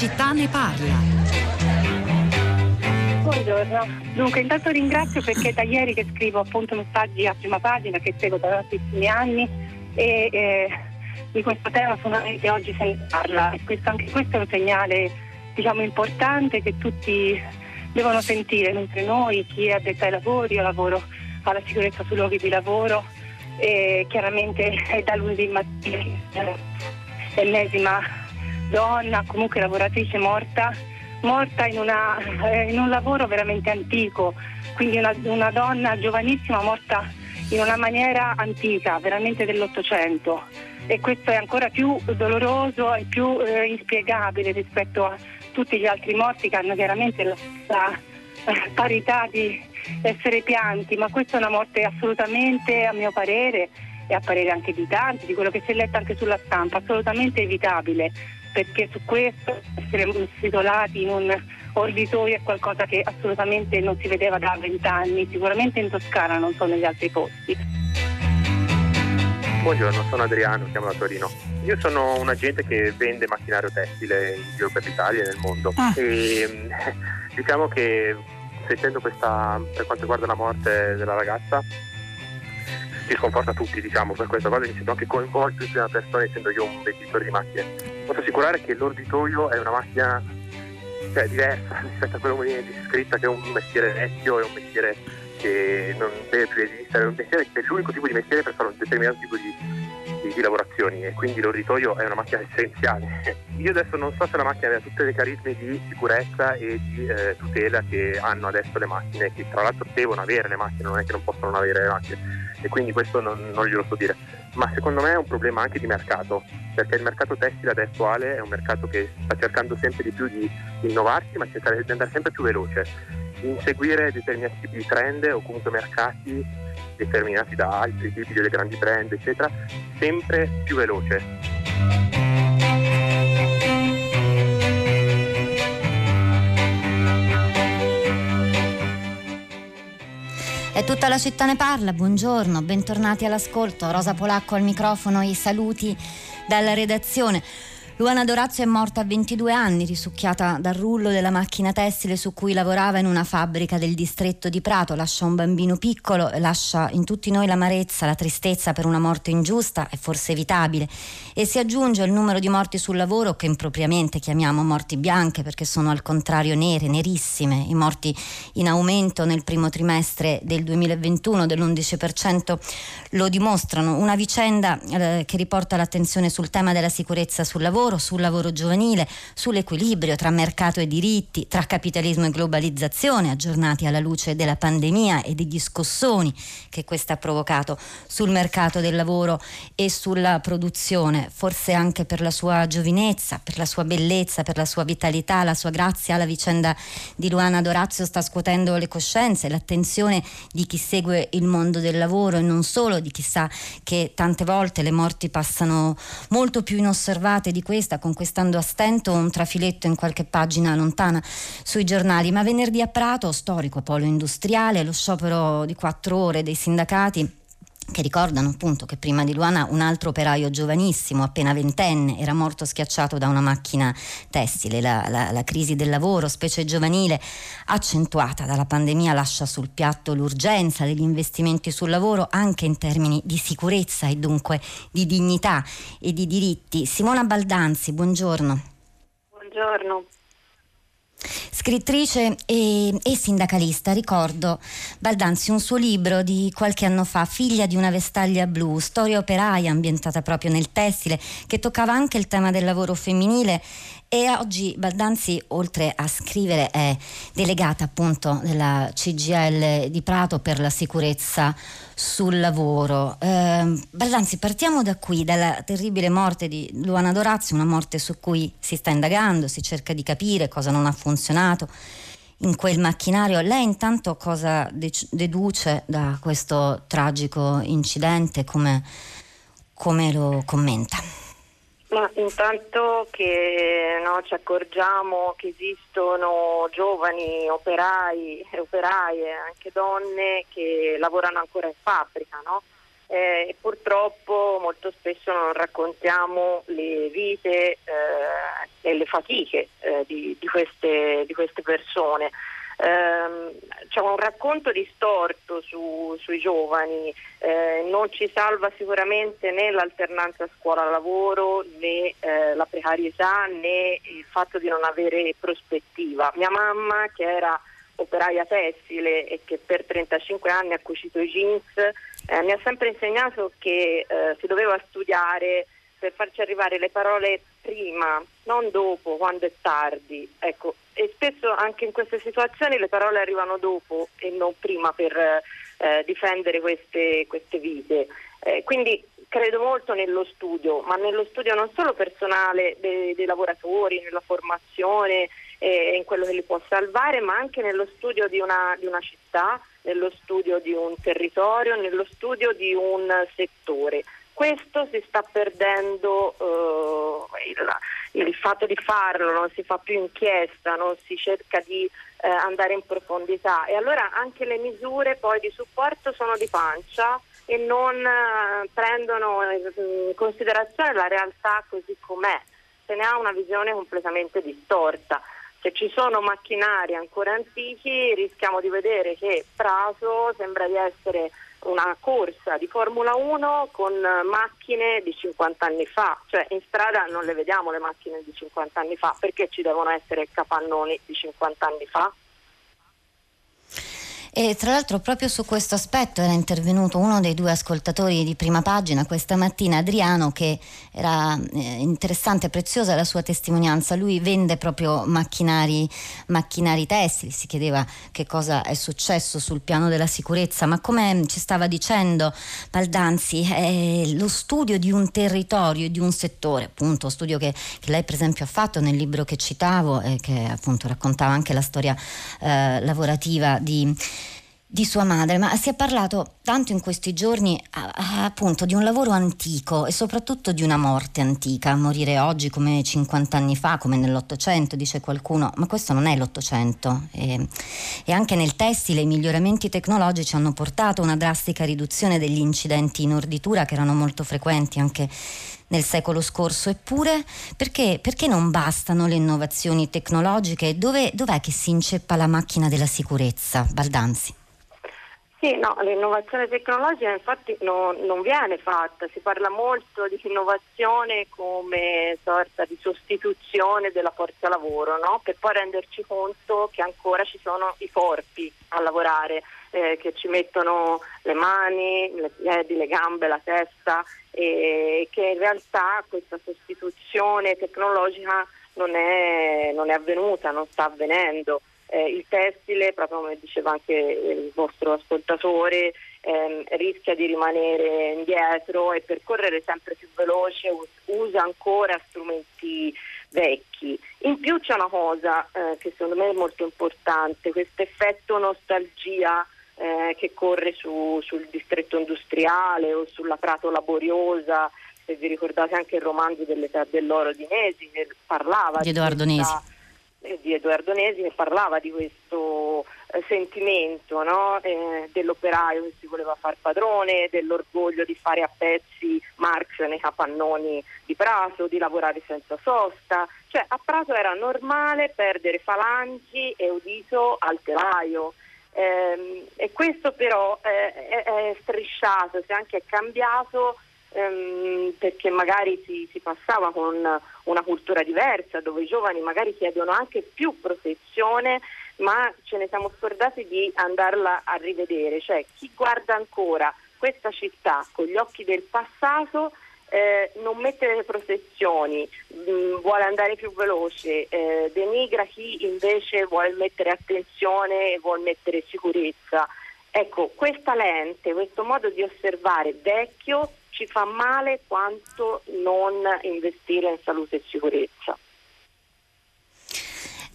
città ne parla. Buongiorno, dunque intanto ringrazio perché da ieri che scrivo appunto messaggi a prima pagina che seguo da tantissimi anni e eh, di questo tema finalmente oggi se ne parla questo, anche questo è un segnale diciamo importante che tutti devono sentire, mentre noi, chi è addetto ai lavori, io lavoro alla sicurezza sui luoghi di lavoro e chiaramente è da lunedì mattina l'ennesima donna, comunque lavoratrice morta, morta in, una, eh, in un lavoro veramente antico, quindi una, una, donna giovanissima morta in una maniera antica, veramente dell'Ottocento. E questo è ancora più doloroso e più eh, inspiegabile rispetto a tutti gli altri morti che hanno chiaramente la stessa eh, parità di essere pianti, ma questa è una morte assolutamente, a mio parere, e a parere anche di tanti, di quello che si è letto anche sulla stampa, assolutamente evitabile, perché su questo essere isolati in un orditoio è qualcosa che assolutamente non si vedeva da vent'anni, sicuramente in Toscana, non so negli altri posti. Buongiorno, sono Adriano, chiamo da Torino. Io sono un agente che vende macchinario tessile in giro per l'Italia e nel mondo. Ah. E diciamo che sentendo questa, per quanto riguarda la morte della ragazza, ci sconforta tutti, diciamo, per questa cosa mi sento anche coinvolto in prima persona essendo io un venditore di macchine. Posso assicurare che l'orditoio è una macchina cioè, diversa rispetto a quello che viene descritta, che è un mestiere vecchio, è un mestiere che non deve più esistere, è un mestiere che è l'unico tipo di mestiere per fare un determinato tipo di di, di, lavorazioni e quindi l'orritoio è una macchina essenziale. Io adesso non so se la macchina aveva tutte le carisme di sicurezza e di eh, tutela che hanno adesso le macchine, che tra l'altro devono avere le macchine, non è che non possono avere le macchine e quindi questo non, non glielo so dire. Ma secondo me è un problema anche di mercato, perché il mercato tessile attuale è un mercato che sta cercando sempre di più di innovarsi, ma cercare di andare sempre più veloce, inseguire determinati tipi di trend o comunque mercati determinati da altri tipi delle grandi brand, eccetera, sempre più veloce. E tutta la città ne parla, buongiorno, bentornati all'ascolto. Rosa Polacco al microfono, i saluti dalla redazione. Luana Dorazio è morta a 22 anni, risucchiata dal rullo della macchina tessile su cui lavorava in una fabbrica del distretto di Prato. Lascia un bambino piccolo, lascia in tutti noi l'amarezza, la tristezza per una morte ingiusta e forse evitabile. E si aggiunge il numero di morti sul lavoro che impropriamente chiamiamo morti bianche perché sono al contrario nere, nerissime. I morti in aumento nel primo trimestre del 2021 dell'11% lo dimostrano. Una vicenda eh, che riporta l'attenzione sul tema della sicurezza sul lavoro lavoro, sul lavoro giovanile, sull'equilibrio tra mercato e diritti, tra capitalismo e globalizzazione, aggiornati alla luce della pandemia e degli scossoni che questa ha provocato sul mercato del lavoro e sulla produzione, forse anche per la sua giovinezza, per la sua bellezza, per la sua vitalità, la sua grazia. La vicenda di Luana Dorazio sta scuotendo le coscienze, l'attenzione di chi segue il mondo del lavoro e non solo, di chi sa che tante volte le morti passano molto più inosservate di questo questa, conquistando a stento un trafiletto in qualche pagina lontana sui giornali. Ma venerdì a Prato, storico polo industriale, lo sciopero di quattro ore dei sindacati che ricordano appunto che prima di Luana un altro operaio giovanissimo, appena ventenne, era morto schiacciato da una macchina tessile. La, la, la, crisi del lavoro, specie giovanile, accentuata dalla pandemia, lascia sul piatto l'urgenza degli investimenti sul lavoro anche in termini di sicurezza e dunque di dignità e di diritti. Simona Baldanzi, buongiorno. Buongiorno. Scrittrice e, e, sindacalista, ricordo Baldanzi un suo libro di qualche anno fa, Figlia di una vestaglia blu, storia operaia ambientata proprio nel tessile, che toccava anche il tema del lavoro femminile e oggi Baldanzi, oltre a scrivere, è delegata appunto della CGL di Prato per la sicurezza sul lavoro. Eh, Baldanzi, partiamo da qui, dalla terribile morte di Luana Dorazio, una morte su cui si sta indagando, si cerca di capire cosa non ha funzionato in quel macchinario. Lei intanto cosa deduce da questo tragico incidente? Come, come lo commenta? Ma intanto che no, ci accorgiamo che esistono giovani operai e operaie, anche donne che lavorano ancora in fabbrica, no? eh, e purtroppo molto spesso non raccontiamo le vite eh, e le fatiche eh, di, di, queste, di, queste, persone. Eh, c'è un racconto distorto su, sui giovani, eh, non ci salva sicuramente né l'alternanza scuola-lavoro né eh, la precarietà né il fatto di non avere prospettiva. Mia mamma che era operaia tessile e che per 35 anni ha cucito i jeans, eh, mi ha sempre insegnato che eh, si doveva studiare per farci arrivare le parole prima, non dopo, quando è tardi. Ecco, e spesso anche in queste situazioni le parole arrivano dopo e non prima per eh, difendere queste, queste vite. Eh, quindi credo molto nello studio, ma nello studio non solo personale dei, dei lavoratori, nella formazione e in quello che li può salvare, ma anche nello studio di una, di una città, nello studio di un territorio, nello studio di un settore questo si sta perdendo eh, il, fatto di farlo, non si fa più inchiesta, non si cerca di eh, andare in profondità e allora anche le misure poi di supporto sono di pancia e non eh, prendono in considerazione la realtà così com'è, se ne ha una visione completamente distorta. Se ci sono macchinari ancora antichi rischiamo di vedere che Praso sembra di essere una corsa di Formula 1 con macchine di 50 anni fa, cioè in strada non le vediamo le macchine di 50 anni fa, perché ci devono essere capannoni di 50 anni fa? E tra l'altro proprio su questo aspetto era intervenuto uno dei due ascoltatori di prima pagina questa mattina, Adriano, che era eh, interessante e preziosa la sua testimonianza. Lui vende proprio macchinari, macchinari tessili, si chiedeva che cosa è successo sul piano della sicurezza, ma come ci stava dicendo Baldanzi, è lo studio di un territorio di un settore, appunto, studio che, che, lei per esempio ha fatto nel libro che citavo e che appunto raccontava anche la storia eh, lavorativa di di sua madre, ma si è parlato tanto in questi giorni appunto di un lavoro antico e soprattutto di una morte antica, morire oggi come 50 anni fa, come nell'Ottocento, dice qualcuno, ma questo non è l'Ottocento e, e anche nel tessile i miglioramenti tecnologici hanno portato a una drastica riduzione degli incidenti in orditura che erano molto frequenti anche nel secolo scorso, eppure perché, perché non bastano le innovazioni tecnologiche? Dove, dov'è che si inceppa la macchina della sicurezza? Baldanzi. Sì, no, l'innovazione tecnologica infatti no, non viene fatta, si parla molto di innovazione come sorta di sostituzione della forza lavoro, no? per poi renderci conto che ancora ci sono i corpi a lavorare, eh, che ci mettono le mani, le piedi, le gambe, la testa e che in realtà questa sostituzione tecnologica non è, non è avvenuta, non sta avvenendo eh, il tessile, proprio come diceva anche il vostro ascoltatore, ehm, rischia di rimanere indietro e per correre sempre più veloce usa ancora strumenti vecchi. In più c'è una cosa eh, che secondo me è molto importante, questo effetto nostalgia eh, che corre su, sul distretto industriale o sulla Prato Laboriosa, se vi ricordate anche il romanzo dell'età dell'oro di Nesi che parlava di Edoardo Nesi di Edoardo Nesi che parlava di questo eh, sentimento no? eh, dell'operaio che si voleva far padrone, dell'orgoglio di fare a pezzi Marx nei capannoni di Prato, di lavorare senza sosta, cioè a Prato era normale perdere falangi e udito al telaio. Eh, e questo però è, è, è strisciato, è anche cambiato ehm, perché magari si, si, passava con una cultura diversa dove i giovani magari chiedono anche più protezione ma ce ne siamo scordati di andarla a rivedere, cioè chi guarda ancora questa città con gli occhi del passato eh, non mette le protezioni, mh, mm, vuole andare più veloce, eh, denigra chi invece vuole mettere attenzione e vuole mettere sicurezza. Ecco, questa lente, questo modo di osservare vecchio ci fa male quanto non investire in salute e sicurezza.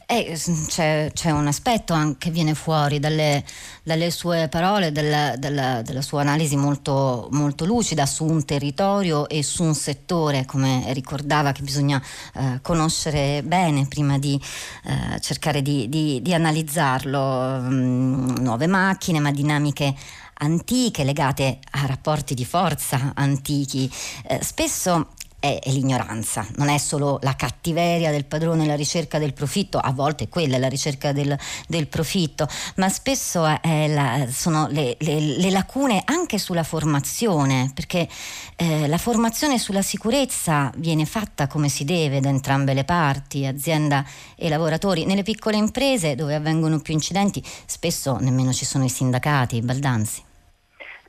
Eh, c'è, c'è, un aspetto che viene fuori dalle, dalle sue parole, della, della, della sua analisi molto, molto, lucida su un territorio e su un settore, come ricordava, che bisogna eh, conoscere bene prima di eh, cercare di, di, di analizzarlo. Mm, nuove macchine, ma dinamiche antiche legate a rapporti di forza antichi. Eh, spesso è, l'ignoranza, non è solo la cattiveria del padrone la ricerca del profitto, a volte quella è la ricerca del, del profitto, ma spesso la, sono le, le, le, lacune anche sulla formazione, perché eh, la formazione sulla sicurezza viene fatta come si deve da entrambe le parti, azienda e lavoratori. Nelle piccole imprese dove avvengono più incidenti spesso nemmeno ci sono i sindacati, i baldanzi.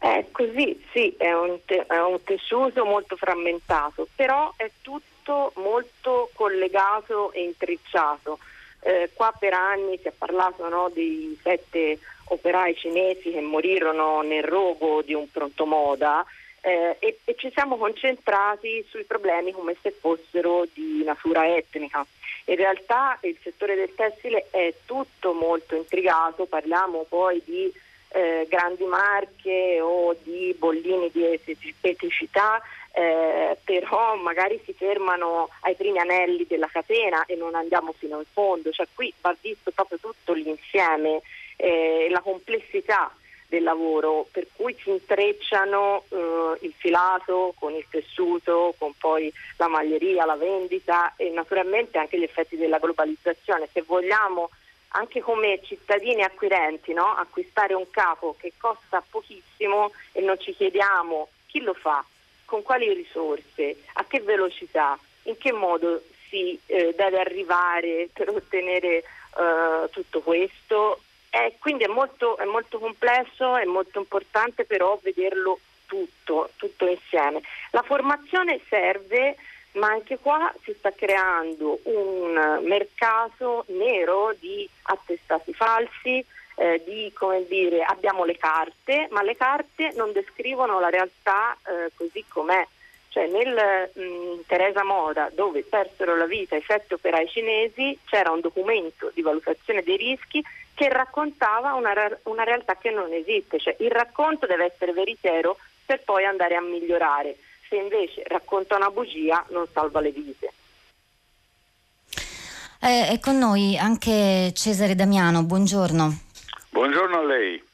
È così, sì, è un, te- è un tessuto molto frammentato, però è tutto molto collegato e intrecciato. Eh, qua per anni si è parlato no, dei sette operai cinesi che morirono nel rogo di un prontomoda eh, e, e, ci siamo concentrati sui problemi come se fossero di natura etnica. In realtà il settore del tessile è tutto molto intrigato, parliamo poi di eh, grandi marche o di bollini di eticità, eh, però magari si fermano ai primi anelli della catena e non andiamo fino in fondo, cioè qui va visto proprio tutto l'insieme, eh, la complessità del lavoro, per cui si intrecciano eh, il filato con il tessuto, con poi la maglieria, la vendita e naturalmente anche gli effetti della globalizzazione. Se vogliamo anche come cittadini acquirenti, no? acquistare un capo che costa pochissimo e non ci chiediamo chi lo fa, con quali risorse, a che velocità, in che modo si eh, deve arrivare per ottenere eh, tutto questo. Eh, quindi è molto, è molto complesso, è molto importante però vederlo tutto, tutto insieme. La formazione serve ma anche qua si sta creando un mercato nero di attestati falsi, eh, di come dire abbiamo le carte, ma le carte non descrivono la realtà eh, così com'è. Cioè nel mh, mm, Teresa Moda, dove persero la vita i sette operai cinesi, c'era un documento di valutazione dei rischi che raccontava una, una realtà che non esiste. Cioè, il racconto deve essere veritiero per poi andare a migliorare se invece racconta una bugia non salva le vite. Eh, è con noi anche Cesare Damiano, buongiorno. Buongiorno a lei.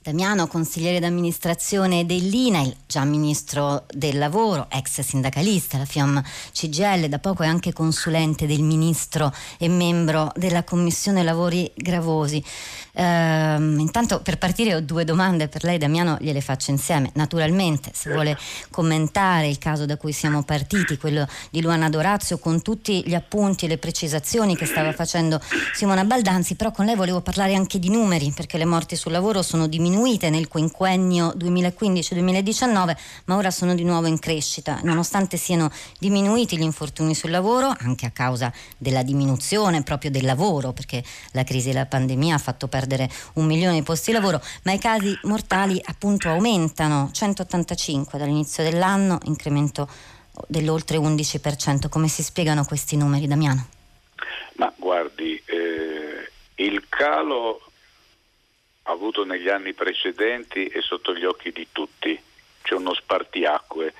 Damiano, consigliere d'amministrazione dell'INAIL, già ministro del lavoro, ex sindacalista, la FIOM CGL, da poco è anche consulente del ministro e membro della commissione lavori gravosi. Uh, intanto per partire ho due domande per lei, Damiano, gliele faccio insieme. Naturalmente, se vuole commentare il caso da cui siamo partiti, quello di Luana Dorazio, con tutti gli appunti e le precisazioni che stava facendo Simona Baldanzi, però con lei volevo parlare anche di numeri, perché le morti sul lavoro sono diminuite nel quinquennio 2015-2019, ma ora sono di nuovo in crescita, nonostante siano diminuiti gli infortuni sul lavoro, anche a causa della diminuzione proprio del lavoro, perché la crisi e la pandemia ha fatto perdere perdere un milione di posti di lavoro, ma i casi mortali appunto aumentano, 185 dall'inizio dell'anno, incremento dell'oltre 11%. Come si spiegano questi numeri, Damiano? Ma guardi, eh, il calo avuto negli anni precedenti è sotto gli occhi di tutti, c'è uno spartiacque.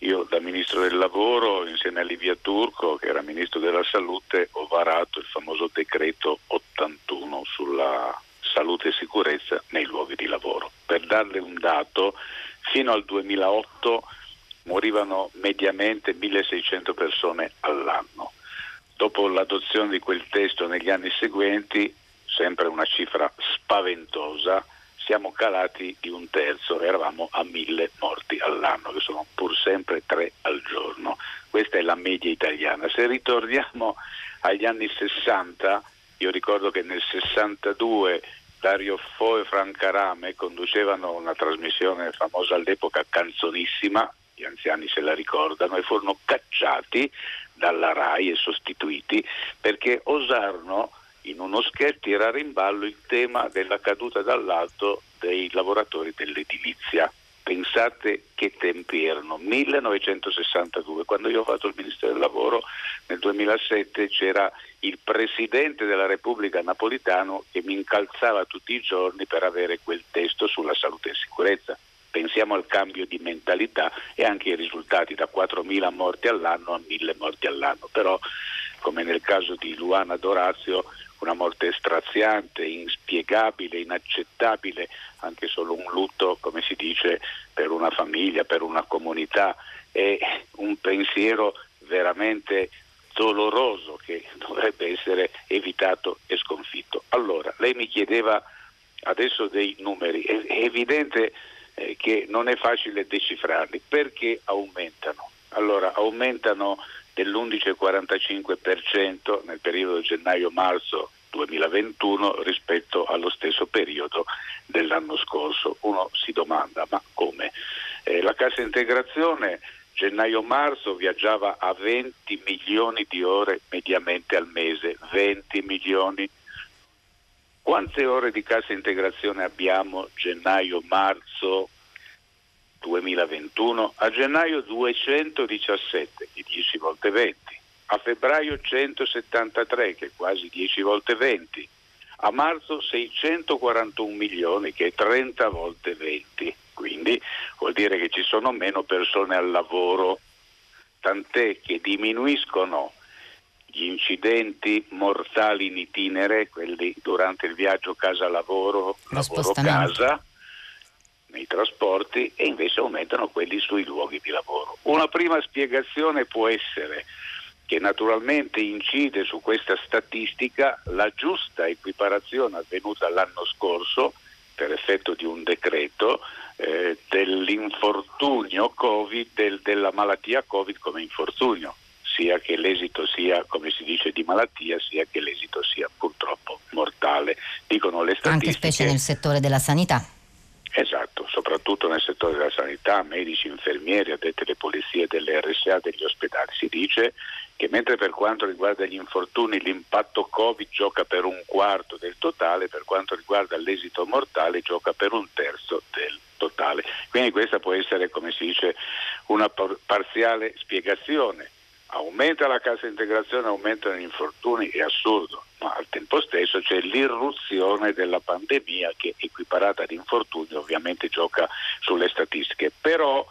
Io da Ministro del Lavoro, insieme a Livia Turco, che era Ministro della Salute, ho varato il famoso decreto 81 sulla salute e sicurezza nei luoghi di lavoro. Per darle un dato, fino al 2008 morivano mediamente 1600 persone all'anno. Dopo l'adozione di quel testo negli anni seguenti, sempre una cifra spaventosa, siamo calati di un terzo, eravamo a 1000 morti all'anno, che sono pur sempre tre al giorno. Questa è la media italiana. Se ritorniamo agli anni 60, io ricordo che nel 62 Dario Fo e Franca Rame conducevano una trasmissione famosa all'epoca canzonissima, gli anziani se la ricordano, e furono cacciati dalla RAI e sostituiti perché osarono in uno sketch tirare in ballo il tema della caduta dall'alto dei lavoratori dell'edilizia. Pensate che tempi erano, 1962, quando io ho fatto il Ministero del Lavoro nel 2007 c'era il Presidente della Repubblica Napolitano che mi incalzava tutti i giorni per avere quel testo sulla salute e sicurezza. Pensiamo al cambio di mentalità e anche ai risultati da 4.000 morti all'anno a 1.000 morti all'anno, però come nel caso di Luana Dorazio una morte straziante, inspiegabile, inaccettabile, anche solo un lutto, come si dice, per una famiglia, per una comunità, è un pensiero veramente doloroso che dovrebbe essere evitato e sconfitto. Allora, lei mi chiedeva adesso dei numeri, è evidente eh, che non è facile decifrarli, perché aumentano? Allora, aumentano dell'11,45% nel periodo gennaio-marzo 2021 rispetto allo stesso periodo dell'anno scorso. Uno si domanda ma come? Eh, la cassa integrazione gennaio-marzo viaggiava a 20 milioni di ore mediamente al mese, 20 milioni. Quante ore di cassa integrazione abbiamo gennaio-marzo 2021, a gennaio 217, che 10 volte 20, a febbraio 173, che è quasi 10 volte 20, a marzo 641 milioni, che è 30 volte 20, quindi vuol dire che ci sono meno persone al lavoro, tant'è che diminuiscono gli incidenti mortali in itinere, quelli durante il viaggio casa-lavoro, lavoro-casa, nei trasporti e invece aumentano quelli sui luoghi di lavoro. Una prima spiegazione può essere che naturalmente incide su questa statistica la giusta equiparazione avvenuta l'anno scorso per effetto di un decreto eh, dell'infortunio Covid, del, della malattia Covid come infortunio, sia che l'esito sia, come si dice, di malattia, sia che l'esito sia purtroppo mortale. Dicono le statistiche. Anche specie nel settore della sanità. Esatto, soprattutto nel settore della sanità, medici, infermieri, addetti alle polizie delle RSA degli ospedali. Si dice che mentre per quanto riguarda gli infortuni l'impatto Covid gioca per un quarto del totale, per quanto riguarda l'esito mortale gioca per un terzo del totale. Quindi questa può essere, come si dice, una parziale spiegazione aumenta la cassa integrazione, aumentano gli infortuni, è assurdo, ma al tempo stesso c'è l'irruzione della pandemia che equiparata ad infortuni ovviamente gioca sulle statistiche. Però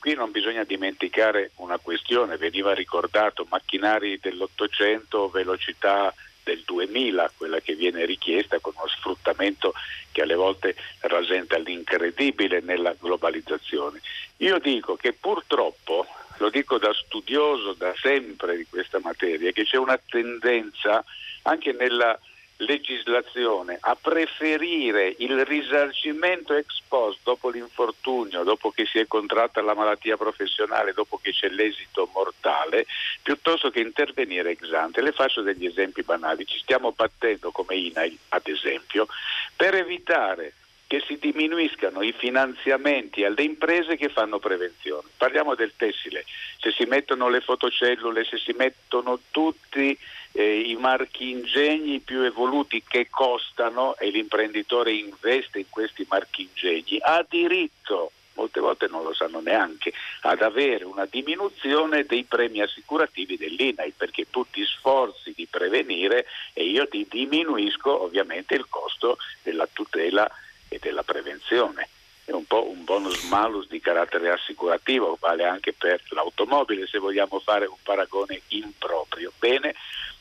qui non bisogna dimenticare una questione, veniva ricordato macchinari dell'Ottocento, velocità del 2000, quella che viene richiesta con uno sfruttamento che alle volte rasenta l'incredibile nella globalizzazione. Io dico che purtroppo lo dico da studioso da sempre di questa materia, che c'è una tendenza anche nella legislazione a preferire il risarcimento ex post dopo l'infortunio, dopo che si è contratta la malattia professionale, dopo che c'è l'esito mortale, piuttosto che intervenire ex ante. Le faccio degli esempi banali. Ci stiamo battendo come INAI, ad esempio, per evitare che si diminuiscano i finanziamenti alle imprese che fanno prevenzione. Parliamo del tessile, se si mettono le fotocellule, se si mettono tutti eh, i marchi ingegni più evoluti che costano e l'imprenditore investe in questi marchi ingegni, ha diritto molte volte non lo sanno neanche, ad avere una diminuzione dei premi assicurativi dell'INAI perché tu ti sforzi di prevenire e io ti diminuisco ovviamente il costo della tutela e della prevenzione. È un po' un bonus malus di carattere assicurativo, vale anche per l'automobile se vogliamo fare un paragone improprio. Bene,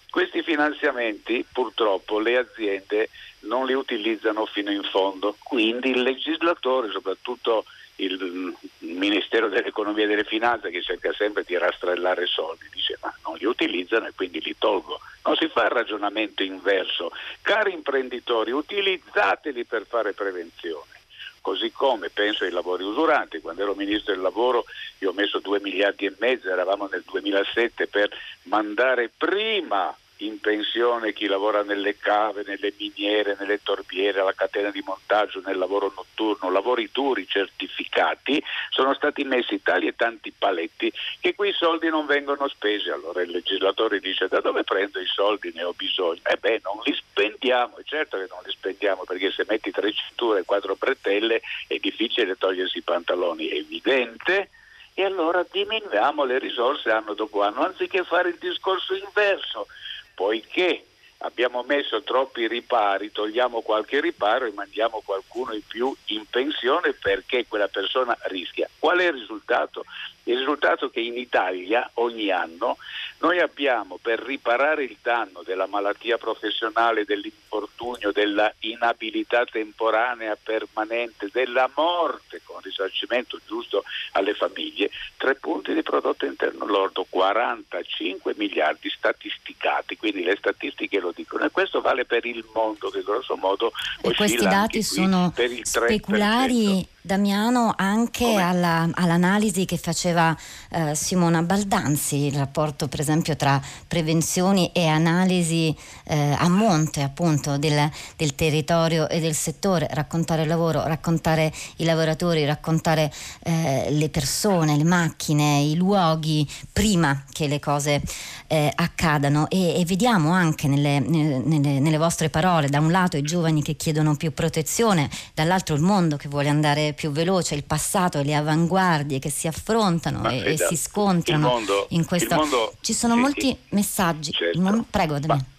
questi finanziamenti purtroppo le aziende non li utilizzano fino in fondo, quindi il legislatore, soprattutto il Ministero dell'Economia e delle Finanze che cerca sempre di rastrellare soldi, dice ma non li utilizzano e quindi li tolgo. Non si fa il ragionamento inverso. Cari imprenditori, utilizzateli per fare prevenzione. Così come penso ai lavori usuranti, quando ero ministro del lavoro io ho messo 2 miliardi e mezzo, eravamo nel 2007 per mandare prima in pensione chi lavora nelle cave, nelle miniere, nelle torbiere, alla catena di montaggio, nel lavoro notturno, lavori duri certificati, sono stati messi tali e tanti paletti che quei soldi non vengono spesi. Allora il legislatore dice da dove prendo i soldi, ne ho bisogno. E beh, non li spendiamo, certo che non li spendiamo perché se metti tre cinture e quattro bretelle è difficile togliersi i pantaloni, è evidente e allora diminuiamo le risorse anno dopo anno, anziché fare il discorso inverso, poiché abbiamo messo troppi ripari, togliamo qualche riparo e mandiamo qualcuno in più in pensione perché quella persona rischia. Qual è il risultato? Il risultato è che in Italia ogni anno noi abbiamo per riparare il danno della malattia professionale, dell'infortunio, della inabilità temporanea permanente, della morte con risarcimento giusto alle famiglie, tre punti di prodotto interno lordo, 45 miliardi statisticati, quindi le statistiche lo dicono. E questo vale per il mondo che grosso modo e questi dati sono speculari Damiano anche alla, all'analisi che faceva eh, Simona Baldanzi, il rapporto per esempio tra prevenzioni e analisi eh, a monte appunto del, del, territorio e del settore, raccontare il lavoro, raccontare i lavoratori, raccontare eh, le persone, le macchine, i luoghi prima che le cose eh, accadano. E, e, vediamo anche nelle, nelle, nelle vostre parole da un lato i giovani che chiedono più protezione, dall'altro il mondo che vuole andare più veloce, il passato e le avanguardie che si affrontano e, e, si scontrano mondo, in questo. Mondo, Ci sono sì, molti sì. messaggi. Certo. Mon- prego, Damiano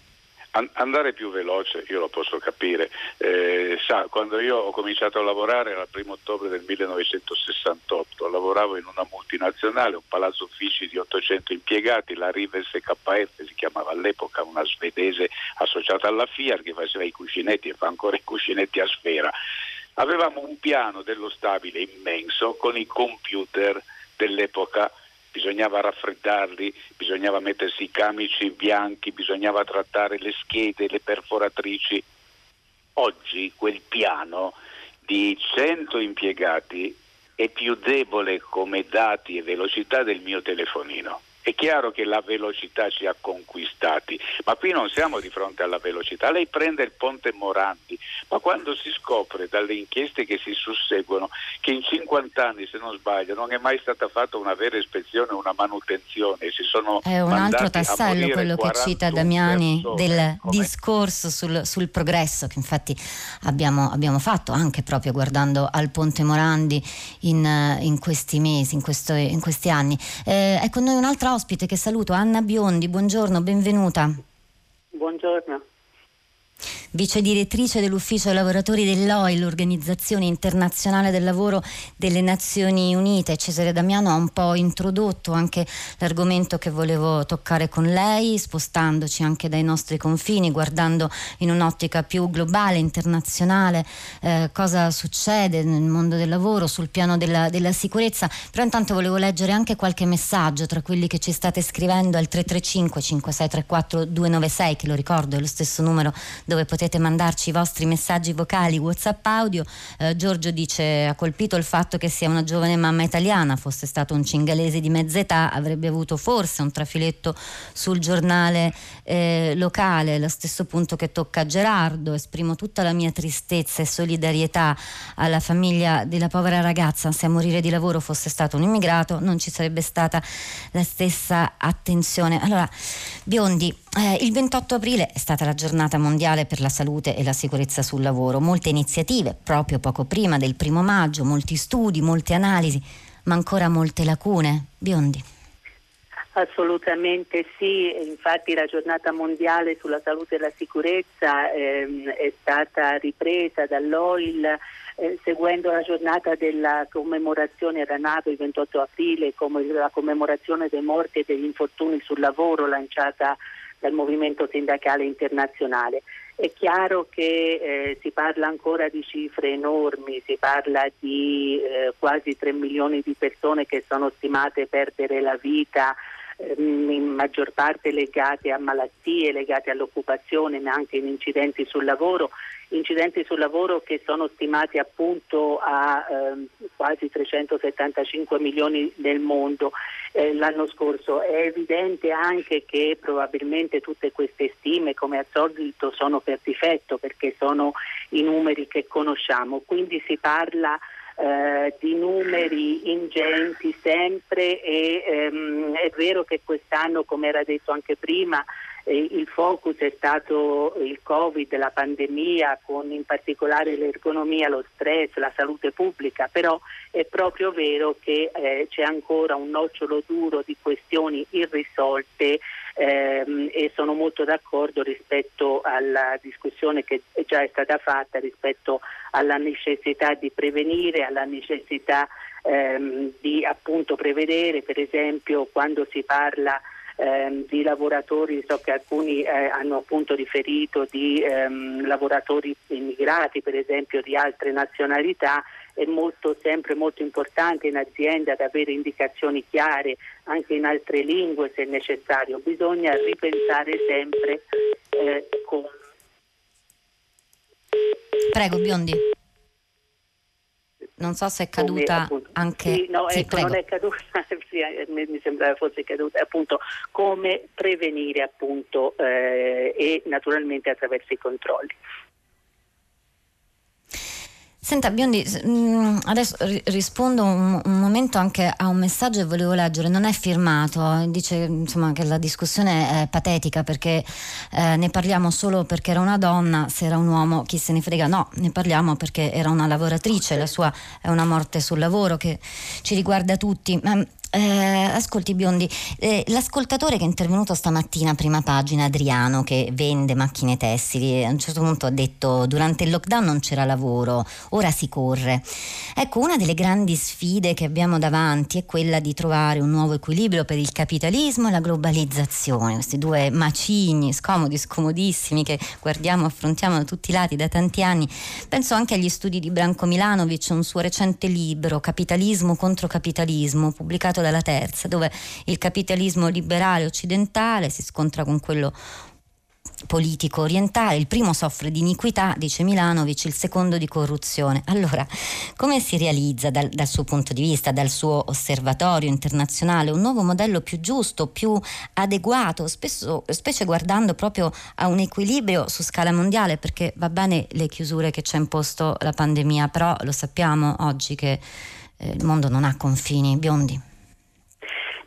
andare più veloce, io lo posso capire. Eh, sa, quando io ho cominciato a lavorare era il primo ottobre del 1968, lavoravo in una multinazionale, un palazzo uffici di 800 impiegati, la Rivers KF si chiamava all'epoca, una svedese associata alla Fiat che faceva i cuscinetti e fa ancora i cuscinetti a sfera. Avevamo un piano dello stabile immenso con i computer dell'epoca bisognava raffreddarli, bisognava mettersi i camici bianchi, bisognava trattare le schede, le perforatrici. Oggi quel piano di 100 impiegati è più debole come dati e velocità del mio telefonino. È chiaro che la velocità ci ha conquistati, ma qui non siamo di fronte alla velocità. Lei prende il ponte Morandi, ma quando si scopre dalle inchieste che si susseguono che in 50 anni, se non sbaglio, non è mai stata fatta una vera ispezione, una manutenzione, si sono È un altro tassello quello che cita Damiani persone, del come... discorso sul, sul, progresso che infatti abbiamo, abbiamo, fatto anche proprio guardando al ponte Morandi in, in questi mesi, in, questo, in questi anni. Eh, è con noi un'altra ospite che saluto, Anna Biondi, buongiorno, benvenuta. Buongiorno vice direttrice dell'Ufficio Lavoratori dell'OI, l'Organizzazione Internazionale del Lavoro delle Nazioni Unite. Cesare Damiano ha un po' introdotto anche l'argomento che volevo toccare con lei, spostandoci anche dai nostri confini, guardando in un'ottica più globale, internazionale, eh, cosa succede nel mondo del lavoro, sul piano della, della sicurezza. Però intanto volevo leggere anche qualche messaggio tra quelli che ci state scrivendo al 335 5634 296, che lo ricordo è lo stesso numero dove potete mandarci i vostri messaggi vocali, WhatsApp audio. Eh, Giorgio dice: Ha colpito il fatto che sia una giovane mamma italiana, fosse stato un cingalese di mezza età, avrebbe avuto forse un trafiletto sul giornale eh, locale. Lo stesso punto che tocca a Gerardo. Esprimo tutta la mia tristezza e solidarietà alla famiglia della povera ragazza. Se a morire di lavoro fosse stato un immigrato, non ci sarebbe stata la stessa attenzione. Allora, Biondi, eh, il 28 aprile è stata la giornata mondiale per la salute e la sicurezza sul lavoro. Molte iniziative proprio poco prima del primo maggio, molti studi, molte analisi, ma ancora molte lacune. Biondi. Assolutamente sì, infatti la giornata mondiale sulla salute e la sicurezza ehm, è stata ripresa dall'OIL eh, seguendo la giornata della commemorazione era nato il 28 aprile come la commemorazione dei morti e degli infortuni sul lavoro lanciata dal movimento sindacale internazionale. È chiaro che eh, si parla ancora di cifre enormi, si parla di eh, quasi 3 milioni di persone che sono stimate perdere la vita ehm, in maggior parte legate a malattie, legate all'occupazione, ma anche in incidenti sul lavoro incidenti sul lavoro che sono stimati appunto a ehm, quasi 375 milioni nel mondo eh, l'anno scorso. È evidente anche che probabilmente tutte queste stime come al solito sono per difetto perché sono i numeri che conosciamo, quindi si parla eh, di numeri ingenti sempre e ehm, è vero che quest'anno, come era detto anche prima, il focus è stato il Covid, la pandemia, con in particolare l'ergonomia, lo stress, la salute pubblica, però è proprio vero che eh, c'è ancora un nocciolo duro di questioni irrisolte ehm, e sono molto d'accordo rispetto alla discussione che già è stata fatta rispetto alla necessità di prevenire, alla necessità ehm, di appunto prevedere, per esempio quando si parla ehm, di lavoratori, so che alcuni eh, hanno appunto riferito di ehm, lavoratori immigrati, per esempio di altre nazionalità, è molto, sempre molto importante in azienda ad avere indicazioni chiare anche in altre lingue se necessario. Bisogna ripensare sempre eh, con... Prego, Biondi non so se è caduta come, anche sì, no, sì, ecco, non è caduta sì, eh, mi sembrava fosse caduta appunto come prevenire appunto eh, e naturalmente attraverso i controlli Senta Biondi, mm, adesso rispondo un, un, momento anche a un messaggio che volevo leggere, non è firmato, dice insomma, che la discussione è patetica perché eh, ne parliamo solo perché era una donna, se era un uomo chi se ne frega, no, ne parliamo perché era una lavoratrice, la sua è una morte sul lavoro che ci riguarda tutti. Ma eh, ascolti Biondi, eh, l'ascoltatore che è intervenuto stamattina a prima pagina, Adriano, che vende macchine tessili, a un certo punto ha detto durante il lockdown non c'era lavoro, ora si corre. Ecco, una delle grandi sfide che abbiamo davanti è quella di trovare un nuovo equilibrio per il capitalismo e la globalizzazione, questi due macigni scomodi, scomodissimi che guardiamo, affrontiamo da tutti i lati da tanti anni. Penso anche agli studi di Branko Milanovic, un suo recente libro, Capitalismo contro capitalismo, pubblicato dalla terza, dove il capitalismo liberale occidentale si scontra con quello politico orientale, il primo soffre di iniquità, dice Milanovic, il secondo di corruzione. Allora, come si realizza dal, dal, suo punto di vista, dal suo osservatorio internazionale, un nuovo modello più giusto, più adeguato, spesso, specie guardando proprio a un equilibrio su scala mondiale, perché va bene le chiusure che ci ha imposto la pandemia, però lo sappiamo oggi che eh, il mondo non ha confini biondi.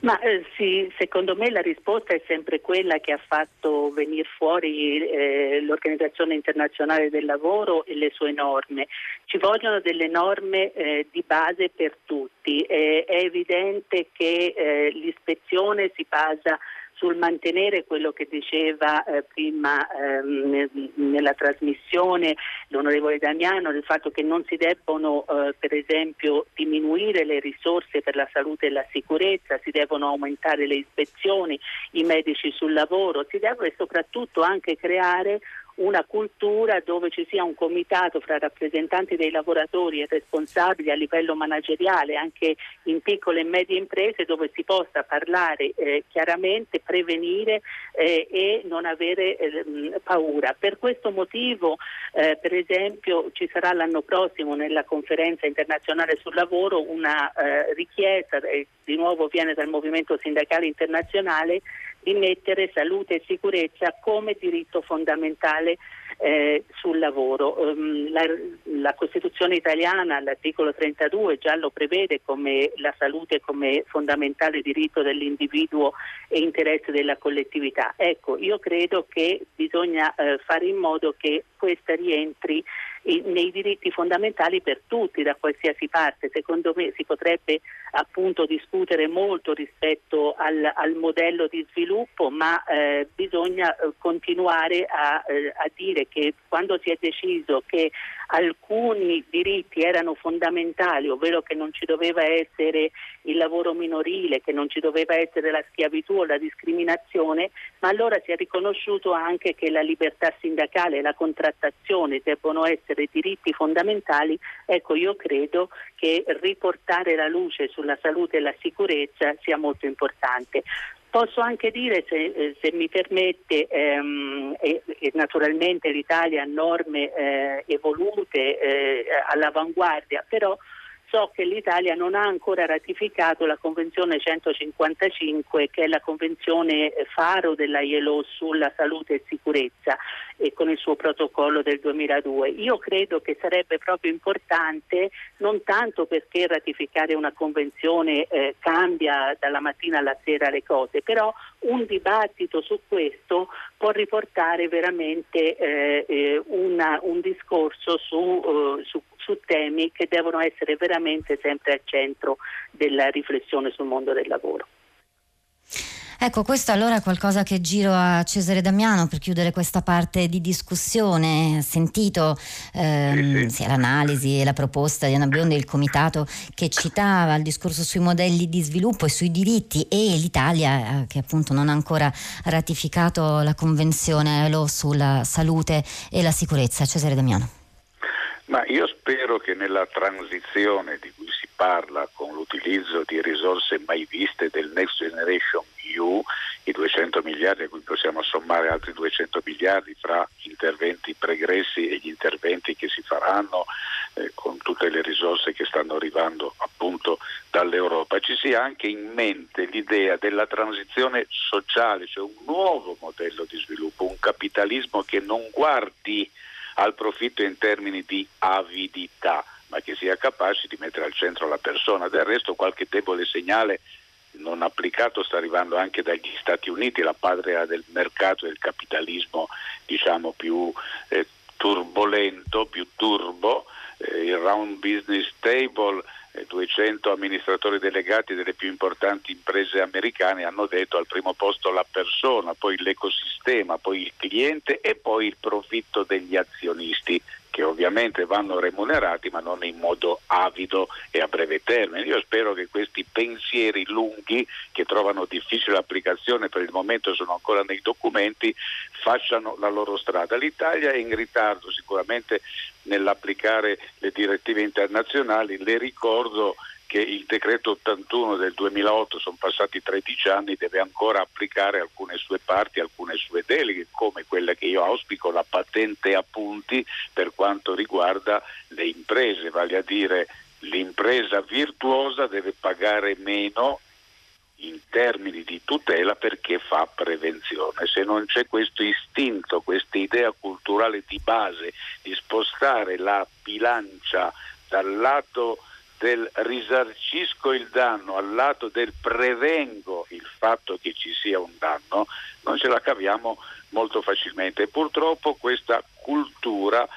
Ma eh, sì, secondo me la risposta è sempre quella che ha fatto venire fuori eh, l'Organizzazione Internazionale del Lavoro e le sue norme. Ci vogliono delle norme eh, di base per tutti. è evidente che eh, l'ispezione si basa sul mantenere quello che diceva eh, prima ehm, nella trasmissione l'onorevole Damiano, del fatto che non si debbono eh, per esempio diminuire le risorse per la salute e la sicurezza, si devono aumentare le ispezioni, i medici sul lavoro, si deve soprattutto anche creare una cultura dove ci sia un comitato fra rappresentanti dei lavoratori e responsabili a livello manageriale anche in piccole e medie imprese dove si possa parlare eh, chiaramente, prevenire eh, e non avere eh, paura. Per questo motivo eh, per esempio ci sarà l'anno prossimo nella conferenza internazionale sul lavoro una eh, richiesta, eh, di nuovo viene dal movimento sindacale internazionale, di mettere salute e sicurezza come diritto fondamentale eh, sul lavoro. Um, la, la, Costituzione italiana, l'articolo 32, già lo prevede come la salute come fondamentale diritto dell'individuo e interesse della collettività. Ecco, io credo che bisogna eh, fare in modo che questa rientri nei diritti fondamentali per tutti, da qualsiasi parte. Secondo me si potrebbe appunto discutere molto rispetto al, al modello di sviluppo, ma eh, bisogna eh, continuare a, eh, a dire che quando si è deciso che alcuni diritti erano fondamentali, ovvero che non ci doveva essere il lavoro minorile, che non ci doveva essere la schiavitù o la discriminazione, ma allora si è riconosciuto anche che la libertà sindacale e la contrattazione debbono essere diritti fondamentali. Ecco, io credo che riportare la luce sulla salute e la sicurezza sia molto importante. Posso anche dire, se, eh, se mi permette, ehm, e, e, naturalmente l'Italia ha norme eh, evolute eh, all'avanguardia, però So che l'Italia non ha ancora ratificato la Convenzione 155 che è la convenzione faro della ILO sulla salute e sicurezza e con il suo protocollo del 2002. Io credo che sarebbe proprio importante non tanto perché ratificare una convenzione eh, cambia dalla mattina alla sera le cose, però un dibattito su questo può riportare veramente eh, eh una, un discorso su, uh, su su temi che devono essere veramente sempre al centro della riflessione sul mondo del lavoro. Ecco, questo allora è qualcosa che giro a Cesare Damiano per chiudere questa parte di discussione. Sentito ehm, sì, sì. l'analisi e la proposta di Anna Biondi il comitato che citava il discorso sui modelli di sviluppo e sui diritti e l'Italia eh, che appunto non ha ancora ratificato la convenzione LO sulla salute e la sicurezza. Cesare Damiano. Ma io spero che nella transizione di cui si parla con l'utilizzo di risorse mai viste del Next Generation EU, i 200 miliardi a cui possiamo sommare altri 200 miliardi fra interventi pregressi e gli interventi che si faranno eh, con tutte le risorse che stanno arrivando appunto dall'Europa, ci sia anche in mente l'idea della transizione sociale, cioè un nuovo modello di sviluppo, un capitalismo che non guardi al profitto in termini di avidità, ma che sia capace di mettere al centro la persona. Del resto qualche debole segnale non applicato sta arrivando anche dagli Stati Uniti, la patria del mercato e del capitalismo diciamo più eh, turbolento, più turbo, eh, il round business table 200 amministratori delegati delle più importanti imprese americane hanno detto al primo posto la persona, poi l'ecosistema, poi il cliente e poi il profitto degli azionisti che ovviamente vanno remunerati ma non in modo avido e a breve termine. Io spero che questi pensieri lunghi che trovano difficile applicazione per il momento sono ancora nei documenti facciano la loro strada. L'Italia è in ritardo sicuramente nell'applicare le direttive internazionali, le ricordo che il decreto 81 del 2008, sono passati 13 anni, deve ancora applicare alcune sue parti, alcune sue deleghe, come quella che io auspico, la patente a punti per quanto riguarda le imprese, vale a dire l'impresa virtuosa deve pagare meno in termini di tutela perché fa prevenzione. Se non c'è questo istinto, questa idea culturale di base di spostare la bilancia dal lato del risarcisco il danno al lato del prevengo il fatto che ci sia un danno, non ce la caviamo molto facilmente. Purtroppo questa cultura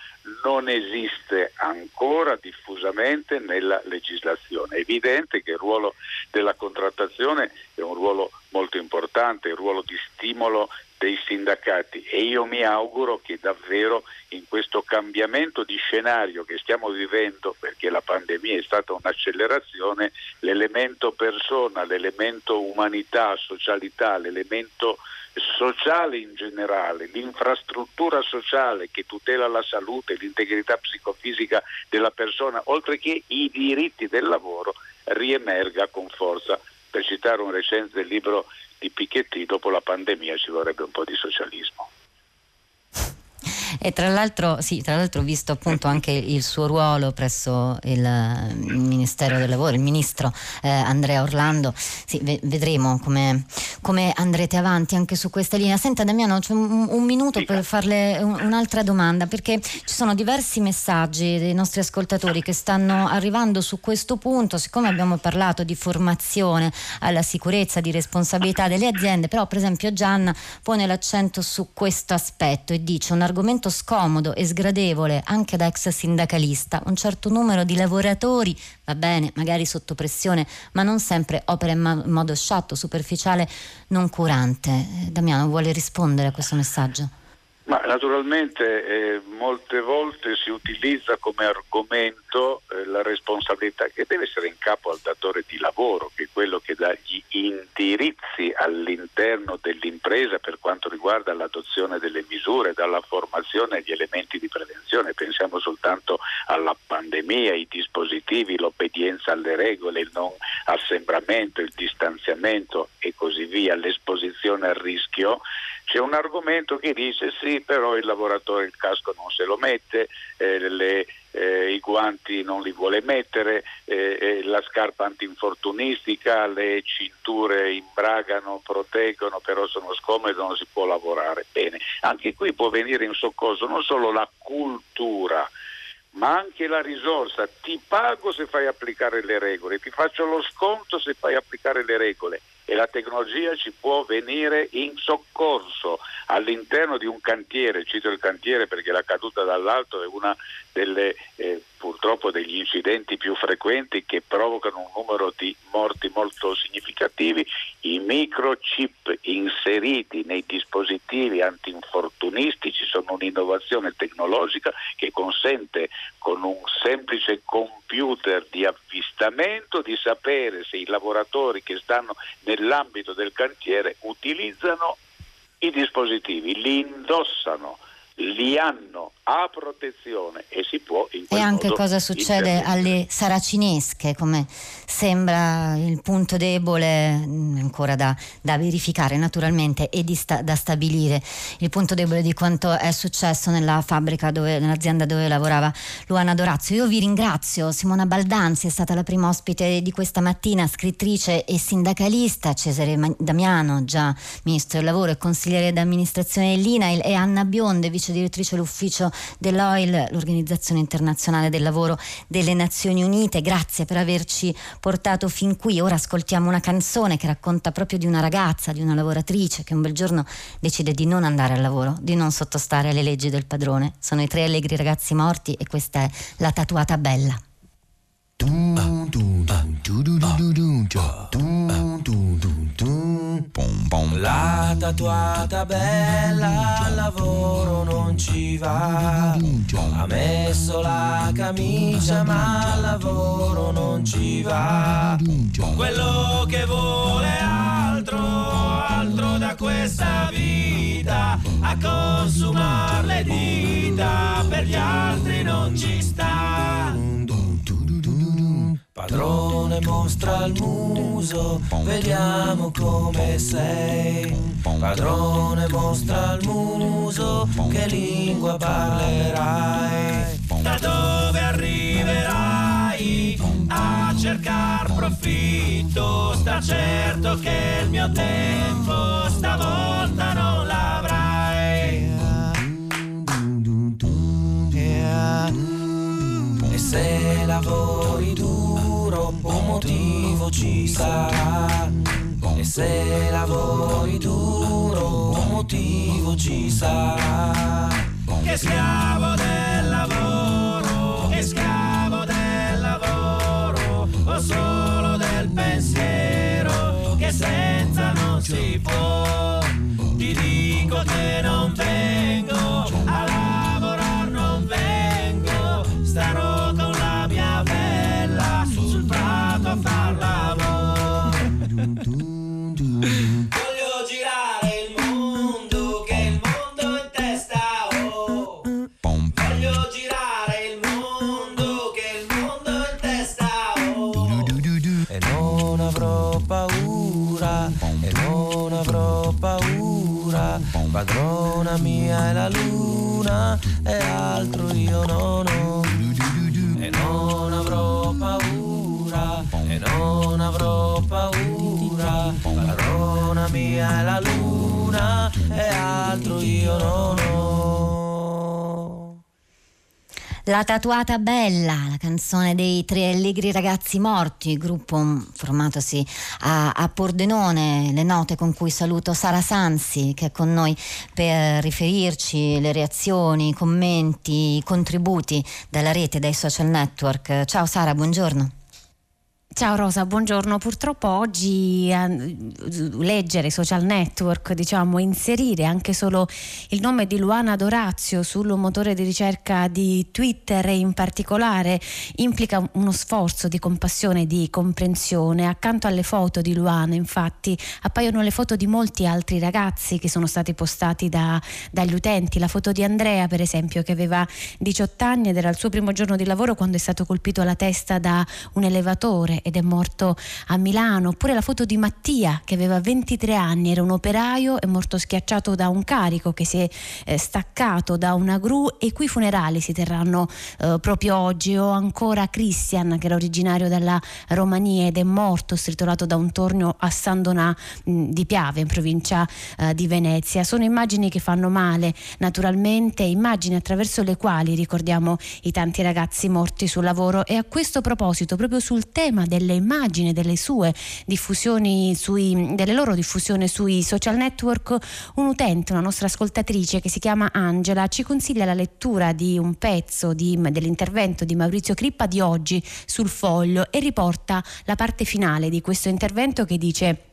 non esiste ancora diffusamente nella legislazione. È evidente che il ruolo della contrattazione un ruolo molto importante, il ruolo di stimolo dei sindacati e io mi auguro che davvero in questo cambiamento di scenario che stiamo vivendo, perché la pandemia è stata un'accelerazione, l'elemento persona, l'elemento umanità, socialità, l'elemento sociale in generale, l'infrastruttura sociale che tutela la salute, l'integrità psicofisica della persona, oltre che i diritti del lavoro, riemerga con forza. Per citare un recente libro di Piketty dopo la pandemia ci vorrebbe un po' di socialismo. E tra l'altro, sì, tra l'altro visto appunto anche il suo ruolo presso il, il Ministero del Lavoro, il ministro eh, Andrea Orlando, sì, ve- vedremo come, come, andrete avanti anche su questa linea. Senta Damiano, c'è un, un minuto per farle un, un'altra domanda, perché ci sono diversi messaggi dei nostri ascoltatori che stanno arrivando su questo punto, siccome abbiamo parlato di formazione alla sicurezza, di responsabilità delle aziende, però per esempio Gianna pone l'accento su questo aspetto e dice un argomento scomodo e sgradevole anche da ex sindacalista, un certo numero di lavoratori, va bene, magari sotto pressione, ma non sempre opera in, ma- modo sciatto, superficiale, non curante. Eh, Damiano vuole rispondere a questo messaggio? Ma naturalmente eh, molte volte si utilizza come argomento eh, la responsabilità che deve essere in capo al datore di lavoro, che è quello che dà gli indirizzi all'interno dell'impresa per quanto riguarda l'adozione delle misure, dalla formazione agli elementi di prevenzione. Pensiamo soltanto alla pandemia, ai dispositivi, l'obbedienza alle regole, il non assembramento, il distanziamento e così via, l'esposizione al rischio c'è un argomento che dice sì, però il lavoratore il casco non se lo mette, eh, le, eh, i guanti non li vuole mettere, eh, eh la scarpa antinfortunistica, le cinture imbragano, proteggono, però sono scomode, non si può lavorare. Bene, anche qui può venire in soccorso non solo la cultura, ma anche la risorsa. Ti pago se fai applicare le regole, ti faccio lo sconto se fai applicare le regole e la tecnologia ci può venire in soccorso all'interno di un cantiere, cito il cantiere perché la caduta dall'alto è una delle eh, purtroppo degli incidenti più frequenti che provocano un numero di morti molto significativi, i microchip inseriti nei dispositivi antinfortunistici sono un'innovazione tecnologica che consente con un semplice computer di avvistamento di sapere se i lavoratori che stanno nell'ambito del cantiere utilizzano i dispositivi, li indossano, li hanno a protezione e si può in E anche cosa succede alle saracinesche, come sembra il punto debole, mm, ancora da, da verificare naturalmente e sta, da stabilire, il punto debole di quanto è successo nella fabbrica, dove, nell'azienda dove lavorava Luana Dorazio. Io vi ringrazio, Simona Baldanzi è stata la prima ospite di questa mattina, scrittrice e sindacalista, Cesare Damiano, già ministro del lavoro e consigliere d'amministrazione dell'INAIL e Anna Bionde, vice direttrice dell'ufficio dell'OIL, l'Organizzazione Internazionale del Lavoro delle Nazioni Unite. Grazie per averci portato fin qui. Ora ascoltiamo una canzone che racconta proprio di una ragazza, di una lavoratrice che un bel giorno decide di non andare al lavoro, di non sottostare alle leggi del padrone. Sono i tre allegri ragazzi morti e questa è la tatuata bella. La tatuata bella al lavoro non ci va. Ha messo la camicia ma al lavoro non ci va. Quello che vuole altro, altro da questa vita. A consumare le dita, per gli altri non ci sta. Padrone mostra il muso, vediamo come sei. Padrone mostra il muso, che lingua parlerai. Da dove arriverai a cercar profitto? Sta certo che il mio tempo stavolta non l'avrai. E se lavori tu un motivo ci sarà. E se lavori duro, un motivo ci sarà. Che schiavo del lavoro, che schiavo del lavoro, o solo del pensiero, che senza non si può. E altro io non ho. La tatuata bella, la canzone dei tre allegri ragazzi morti, gruppo formatosi a, a Pordenone, le note con cui saluto Sara Sansi che è con noi per riferirci le reazioni, i commenti, i contributi dalla rete, dai social network. Ciao Sara, buongiorno. Ciao Rosa, buongiorno. Purtroppo oggi eh, leggere social network, diciamo, inserire anche solo il nome di Luana Dorazio sul motore di ricerca di Twitter in particolare implica uno sforzo di compassione e di comprensione. Accanto alle foto di Luana, infatti, appaiono le foto di molti altri ragazzi che sono stati postati da, dagli utenti. La foto di Andrea, per esempio, che aveva 18 anni ed era il suo primo giorno di lavoro quando è stato colpito alla testa da un elevatore ed è morto a Milano, oppure la foto di Mattia che aveva 23 anni, era un operaio, è morto schiacciato da un carico che si è eh, staccato da una gru e i cui funerali si terranno eh, proprio oggi, o ancora Christian che era originario della Romania ed è morto stritolato da un tornio a San Donà mh, di Piave in provincia eh, di Venezia. Sono immagini che fanno male naturalmente, immagini attraverso le quali ricordiamo i tanti ragazzi morti sul lavoro. E a questo proposito proprio sul tema delle immagini, delle sue diffusioni, sui, delle loro diffusioni sui social network, un utente, una nostra ascoltatrice che si chiama Angela, ci consiglia la lettura di un pezzo di, dell'intervento di Maurizio Crippa di oggi sul foglio e riporta la parte finale di questo intervento che dice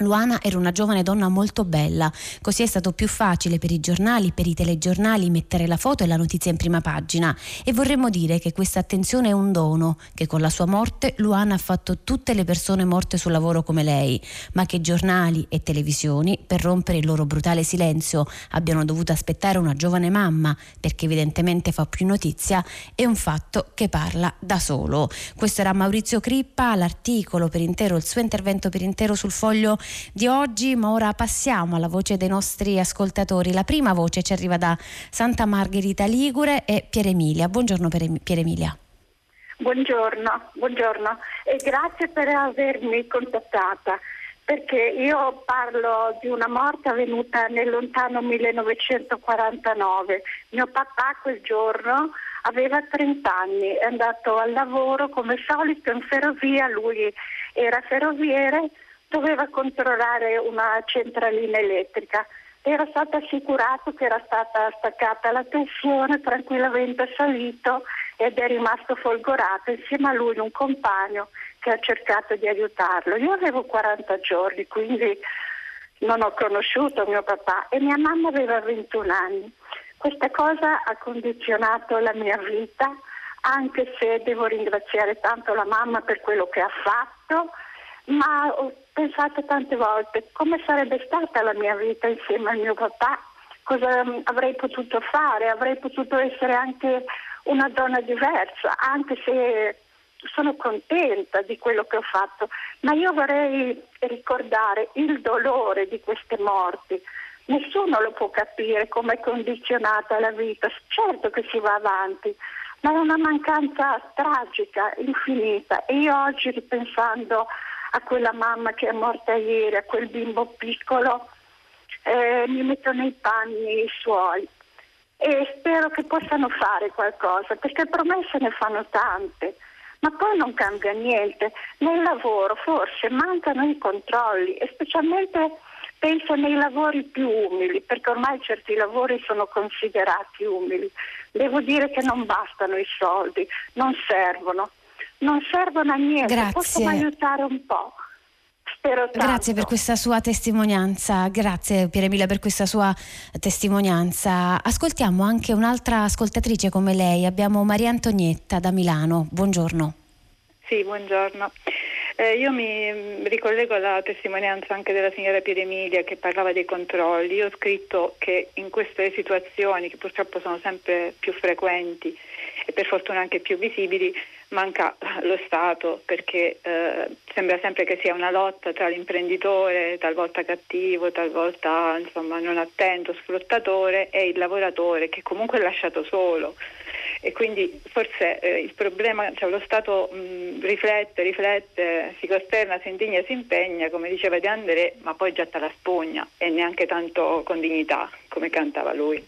Luana era una giovane donna molto bella, così è stato più facile per i giornali, per i telegiornali mettere la foto e la notizia in prima pagina e vorremmo dire che questa attenzione è un dono, che con la sua morte Luana ha fatto tutte le persone morte sul lavoro come lei, ma che giornali e televisioni per rompere il loro brutale silenzio abbiano dovuto aspettare una giovane mamma perché evidentemente fa più notizia è un fatto che parla da solo. Questo era Maurizio Crippa, l'articolo per intero, il suo intervento per intero sul foglio di oggi, ma ora passiamo alla voce dei nostri ascoltatori. La prima voce ci arriva da Santa Margherita Ligure e Pier Emilia. Buongiorno Pier Emilia. Buongiorno, buongiorno e grazie per avermi contattata perché io parlo di una morte avvenuta nel lontano 1949. Mio papà quel giorno aveva 30 anni, è andato al lavoro come solito in ferrovia, lui era ferroviere doveva controllare una centralina elettrica. Era stato assicurato che era stata staccata la tensione, tranquillamente salito ed è rimasto folgorato insieme a lui un compagno che ha cercato di aiutarlo. Io avevo 40 giorni, quindi non ho conosciuto mio papà e mia mamma aveva 21 anni. Questa cosa ha condizionato la mia vita, anche se devo ringraziare tanto la mamma per quello che ha fatto, ma ho pensato tante volte come sarebbe stata la mia vita insieme al mio papà, cosa mm, avrei potuto fare, avrei potuto essere anche una donna diversa, anche se sono contenta di quello che ho fatto, ma io vorrei ricordare il dolore di queste morti. Nessuno lo può capire come è condizionata la vita, certo che si va avanti, ma è una mancanza tragica, infinita. E io oggi ripensando a quella mamma che è morta ieri, a quel bimbo piccolo, eh, mi metto nei panni suoi e spero che possano fare qualcosa, perché promesse ne fanno tante, ma poi non cambia niente. Nel lavoro forse mancano i controlli e specialmente penso nei lavori più umili, perché ormai certi lavori sono considerati umili. Devo dire che non bastano i soldi, non servono non servono a niente, Grazie. possono aiutare un po'. Spero tanto. Grazie per questa sua testimonianza, grazie Pier Emilia per questa sua testimonianza. Ascoltiamo anche un'altra ascoltatrice come lei, abbiamo Maria Antonietta da Milano, buongiorno. Sì, buongiorno. Eh, io mi ricollego alla testimonianza anche della signora Pier Emilia che parlava dei controlli. Io ho scritto che in queste situazioni, che purtroppo sono sempre più frequenti e per fortuna anche più visibili, manca lo Stato perché eh, sembra sempre che sia una lotta tra l'imprenditore, talvolta cattivo, talvolta insomma, non attento, sfruttatore e il lavoratore che comunque è lasciato solo. E quindi forse eh, il problema, cioè lo Stato mh, riflette, riflette, si costerna, si indigna, si impegna, come diceva De André, ma poi getta la spugna e neanche tanto con dignità come cantava lui.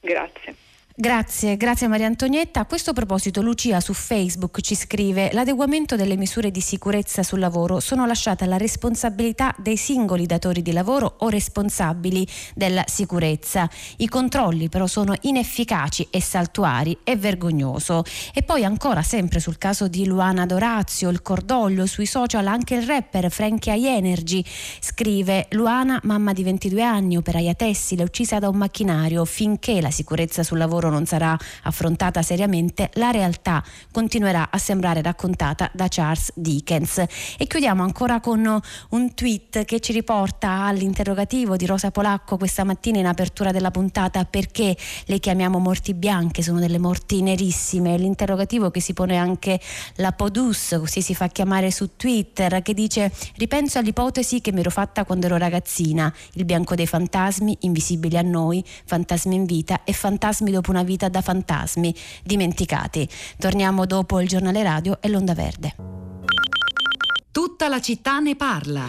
Grazie. Grazie, grazie Maria Antonietta. A questo proposito Lucia su Facebook ci scrive l'adeguamento delle misure di sicurezza sul lavoro sono lasciate alla responsabilità dei singoli datori di lavoro o responsabili della sicurezza. I controlli però sono inefficaci e saltuari, è vergognoso. E poi ancora sempre sul caso di Luana Dorazio, il cordoglio sui social anche il rapper Frankie I Energy scrive Luana, mamma di 22 anni, operaia tessile, uccisa da un macchinario finché la sicurezza sul lavoro non sarà affrontata seriamente, la realtà continuerà a sembrare raccontata da Charles Dickens. E chiudiamo ancora con un tweet che ci riporta all'interrogativo di Rosa Polacco questa mattina in apertura della puntata perché le chiamiamo morti bianche, sono delle morti nerissime. L'interrogativo che si pone anche la Podus, così si fa chiamare su Twitter, che dice ripenso all'ipotesi che mi ero fatta quando ero ragazzina, il bianco dei fantasmi, invisibili a noi, fantasmi in vita e fantasmi dopo una vita da fantasmi, dimenticati. Torniamo dopo il giornale radio e l'onda verde. Tutta la città ne parla.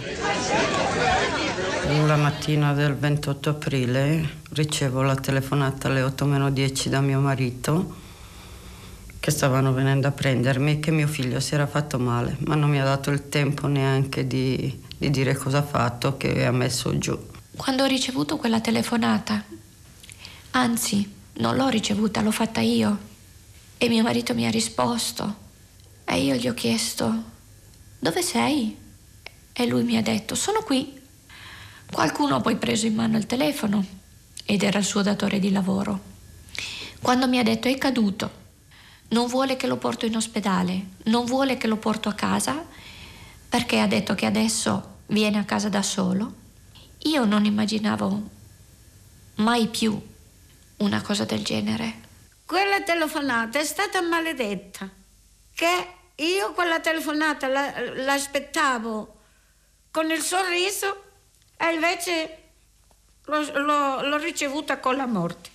La mattina del 28 aprile ricevo la telefonata alle 8 meno 10 da mio marito che stavano venendo a prendermi e che mio figlio si era fatto male, ma non mi ha dato il tempo neanche di, di dire cosa ha fatto, che ha messo giù. Quando ho ricevuto quella telefonata, anzi, non l'ho ricevuta, l'ho fatta io. E mio marito mi ha risposto. E io gli ho chiesto, dove sei? E lui mi ha detto, sono qui. Qualcuno ha poi preso in mano il telefono ed era il suo datore di lavoro. Quando mi ha detto è caduto, non vuole che lo porto in ospedale, non vuole che lo porto a casa perché ha detto che adesso viene a casa da solo. Io non immaginavo mai più una cosa del genere. Quella telefonata è stata maledetta, che io quella telefonata la, l'aspettavo con il sorriso e invece l'ho, l'ho, l'ho ricevuta con la morte.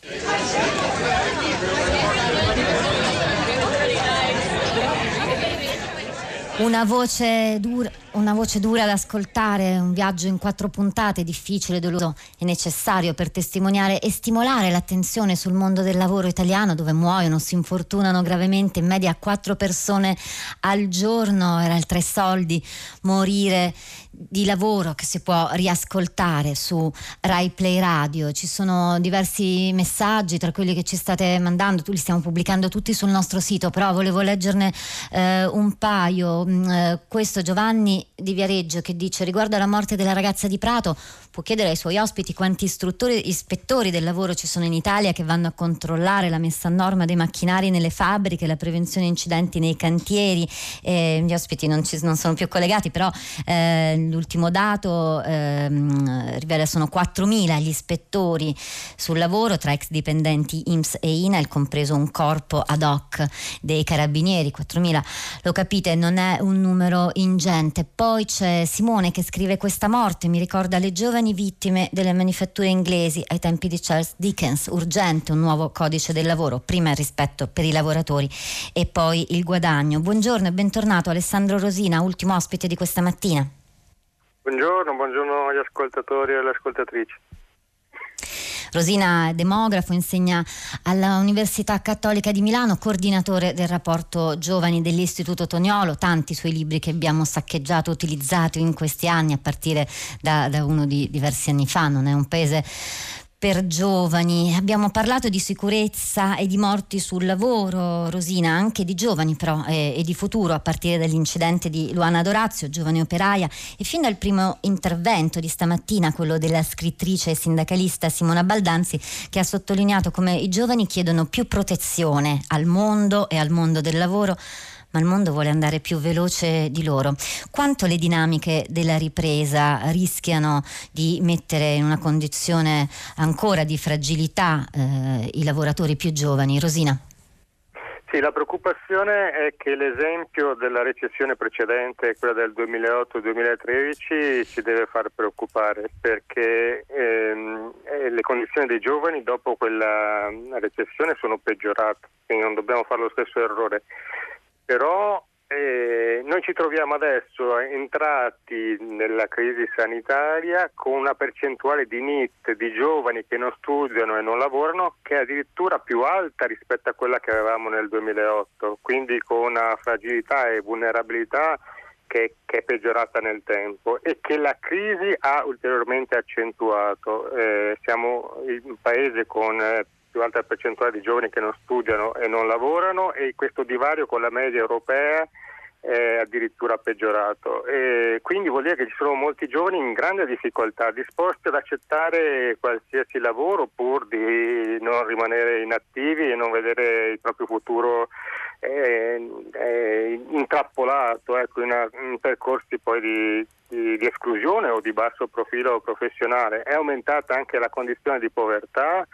Una voce, dura, una voce dura da ascoltare, un viaggio in quattro puntate, difficile, doloroso e necessario per testimoniare e stimolare l'attenzione sul mondo del lavoro italiano dove muoiono, si infortunano gravemente in media quattro persone al giorno, era il tre soldi, morire di lavoro che si può riascoltare su Rai Play Radio. Ci sono diversi messaggi tra quelli che ci state mandando, li stiamo pubblicando tutti sul nostro sito, però volevo leggerne eh, un paio. Mm, eh, questo Giovanni di Viareggio che dice riguardo alla morte della ragazza di Prato può chiedere ai suoi ospiti quanti istruttori, ispettori del lavoro ci sono in Italia che vanno a controllare la messa a norma dei macchinari nelle fabbriche, la prevenzione incidenti nei cantieri. Eh, gli ospiti non, ci, non, sono più collegati, però eh, l'ultimo dato ehm, rivela sono 4.000 gli ispettori sul lavoro tra ex dipendenti IMSS e INAIL, compreso un corpo ad hoc dei carabinieri. 4.000, lo capite, non è un numero ingente. Poi c'è Simone che scrive questa morte, mi ricorda le giovani vittime delle manifatture inglesi ai tempi di Charles Dickens. Urgente un nuovo codice del lavoro, prima il rispetto per i lavoratori e poi il guadagno. Buongiorno e bentornato Alessandro Rosina, ultimo ospite di questa mattina. Buongiorno, buongiorno agli ascoltatori e alle ascoltatrici. Rosina demografo, insegna all'Università Cattolica di Milano, coordinatore del rapporto giovani dell'Istituto Toniolo, tanti suoi libri che abbiamo saccheggiato, utilizzato in questi anni a partire da, da uno di diversi anni fa, non è un paese per giovani. Abbiamo parlato di sicurezza e di morti sul lavoro, Rosina, anche di giovani però e, e, di futuro, a partire dall'incidente di Luana Dorazio, giovane operaia, e fin dal primo intervento di stamattina, quello della scrittrice e sindacalista Simona Baldanzi, che ha sottolineato come i giovani chiedono più protezione al mondo e al mondo del lavoro ma il mondo vuole andare più veloce di loro. Quanto le dinamiche della ripresa rischiano di mettere in una condizione ancora di fragilità eh, i lavoratori più giovani? Rosina. Sì, la preoccupazione è che l'esempio della recessione precedente, quella del 2008-2013, ci deve far preoccupare perché ehm, eh, le condizioni dei giovani dopo quella recessione sono peggiorate, quindi non dobbiamo fare lo stesso errore però eh, noi ci troviamo adesso entrati nella crisi sanitaria con una percentuale di NIT di giovani che non studiano e non lavorano che è addirittura più alta rispetto a quella che avevamo nel 2008, quindi con una fragilità e vulnerabilità che, che è peggiorata nel tempo e che la crisi ha ulteriormente accentuato. Eh, siamo un paese con eh, più alta percentuale di giovani che non studiano e non lavorano e questo divario con la media europea è addirittura peggiorato. E quindi vuol dire che ci sono molti giovani in grande difficoltà, disposti ad accettare qualsiasi lavoro pur di non rimanere inattivi e non vedere il proprio futuro eh, eh, intrappolato ecco, in, in, percorsi poi di, di, di esclusione o di basso profilo professionale. È aumentata anche la condizione di povertà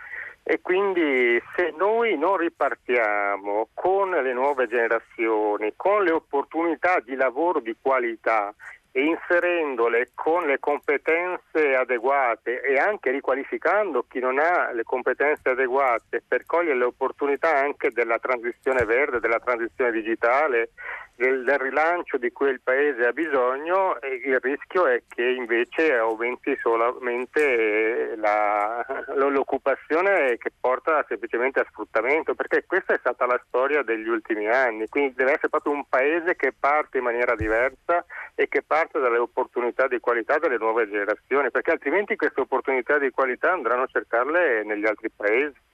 e quindi se noi non ripartiamo con le nuove generazioni, con le opportunità di lavoro di qualità e inserendole con le competenze adeguate e anche riqualificando chi non ha le competenze adeguate per cogliere le opportunità anche della transizione verde, della transizione digitale, del, rilancio di cui il Paese ha bisogno, il rischio è che invece aumenti solamente la, l'occupazione che porta semplicemente a sfruttamento, perché questa è stata la storia degli ultimi anni, quindi deve essere proprio un Paese che parte in maniera diversa e che parte dalle opportunità di qualità delle nuove generazioni, perché altrimenti queste opportunità di qualità andranno a cercarle negli altri Paesi.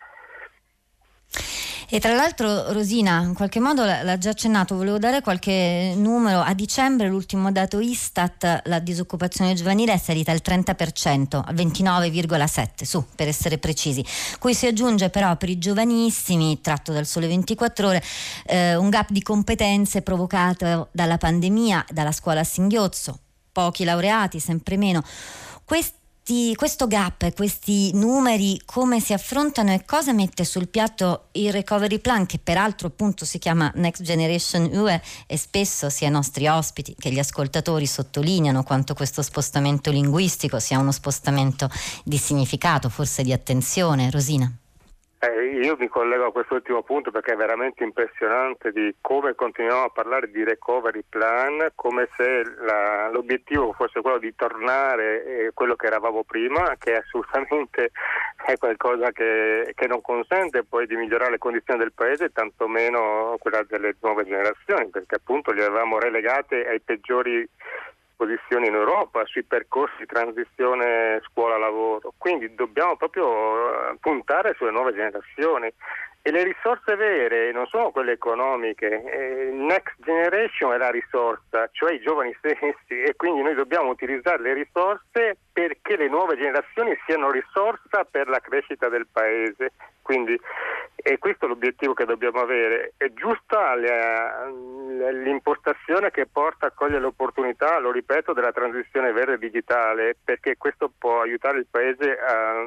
E tra l'altro Rosina, in qualche modo l'ha già accennato, volevo dare qualche numero. A dicembre l'ultimo dato Istat, la disoccupazione giovanile è salita al 30%, al 29,7% su, per essere precisi. Cui si aggiunge però per i giovanissimi, tratto dal sole 24 ore, eh, un gap di competenze provocato dalla pandemia, dalla scuola a singhiozzo, pochi laureati, sempre meno. Questi questi, questo gap, questi numeri, come si affrontano e cosa mette sul piatto il recovery plan, che peraltro appunto si chiama Next Generation UE e spesso sia i nostri ospiti che gli ascoltatori sottolineano quanto questo spostamento linguistico sia uno spostamento di significato, forse di attenzione. Rosina. Eh, io mi collego a quest'ultimo punto perché è veramente impressionante di come continuiamo a parlare di recovery plan come se la, l'obiettivo fosse quello di tornare eh, quello che eravamo prima, che assolutamente è qualcosa che, che, non consente poi di migliorare le condizioni del paese, tantomeno quella delle nuove generazioni, perché appunto li avevamo relegate ai peggiori posizioni in Europa sui percorsi transizione scuola-lavoro, quindi dobbiamo proprio eh, puntare sulle nuove generazioni. E le risorse vere non sono quelle economiche, eh, Next Generation è la risorsa, cioè i giovani stessi. E quindi noi dobbiamo utilizzare le risorse perché le nuove generazioni siano risorsa per la crescita del paese. Quindi è questo l'obiettivo che dobbiamo avere. È giusta l'impostazione che porta a cogliere l'opportunità, lo ripeto, della transizione verde digitale, perché questo può aiutare il Paese a,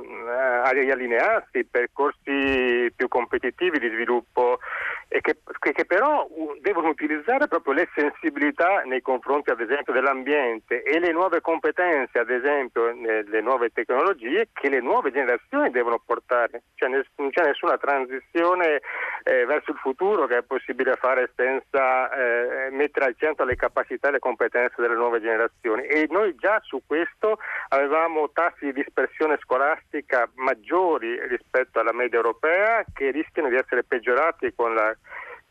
a riallinearsi, percorsi più competitivi di sviluppo e che, che, però devono utilizzare proprio le sensibilità nei confronti ad esempio dell'ambiente e le nuove competenze, ad esempio le nuove tecnologie che le nuove generazioni devono portare. Cioè, non c'è nessuna transizione eh, verso il futuro che è possibile fare senza eh, mettere al centro le capacità e le competenze delle nuove generazioni e noi già su questo avevamo tassi di dispersione scolastica maggiori rispetto alla media europea che rischiano di essere peggiorati con la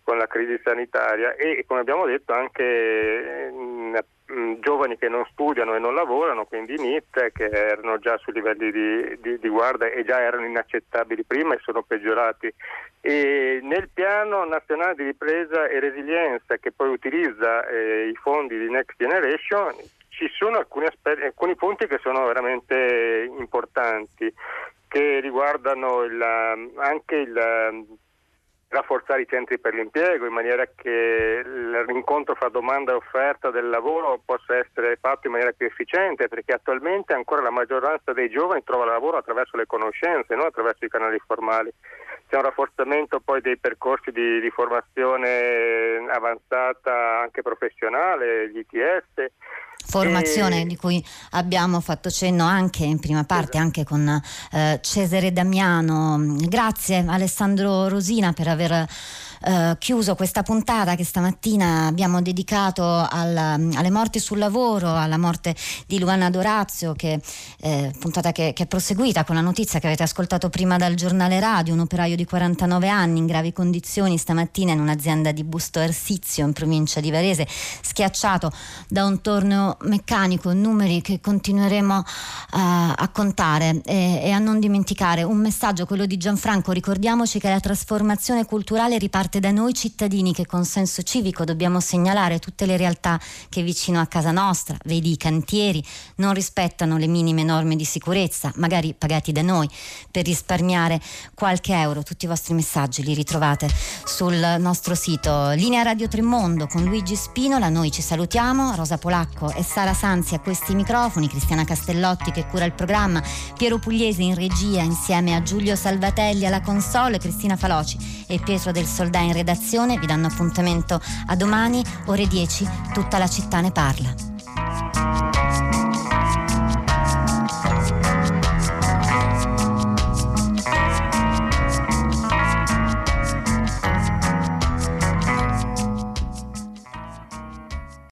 con la crisi sanitaria e come abbiamo detto anche mh, mh, giovani che non studiano e non lavorano, quindi NIT, che erano già su livelli di, di, di, guardia e già erano inaccettabili prima e sono peggiorati. E nel piano nazionale di ripresa e resilienza che poi utilizza eh, i fondi di Next Generation ci sono alcuni, aspetti, alcuni punti che sono veramente importanti che riguardano il, anche il rafforzare i centri per l'impiego in maniera che l'incontro fra domanda e offerta del lavoro possa essere fatto in maniera più efficiente perché attualmente ancora la maggioranza dei giovani trova lavoro attraverso le conoscenze, non attraverso i canali formali. C'è un rafforzamento poi dei percorsi di, di formazione avanzata anche professionale, gli ITS formazione e... di cui abbiamo fatto cenno anche in prima parte, esatto. anche con eh, Cesare Damiano. Grazie Alessandro Rosina per aver eh, chiuso questa puntata che stamattina abbiamo dedicato alla, alle morti sul lavoro, alla morte di Luana Dorazio, che, eh, puntata che, che, è proseguita con la notizia che avete ascoltato prima dal giornale radio, un operaio di 49 anni in gravi condizioni stamattina in un'azienda di Busto Arsizio in provincia di Varese, schiacciato da un torneo meccanico, numeri che continueremo uh, a contare e, e a non dimenticare. Un messaggio, quello di Gianfranco, ricordiamoci che la trasformazione culturale riparte da noi cittadini che con senso civico dobbiamo segnalare tutte le realtà che vicino a casa nostra, vedi i cantieri, non rispettano le minime norme di sicurezza, magari pagati da noi, per risparmiare qualche euro. Tutti i vostri messaggi li ritrovate sul nostro sito Linea Radio Tremondo con Luigi Spinola. Noi ci salutiamo, Rosa Polacco e Sara Sanzi a questi microfoni, Cristiana Castellotti che cura il programma, Piero Pugliese in regia insieme a Giulio Salvatelli alla console, Cristina Faloci e Pietro del Soldà in redazione vi danno appuntamento a domani, ore 10, tutta la città ne parla.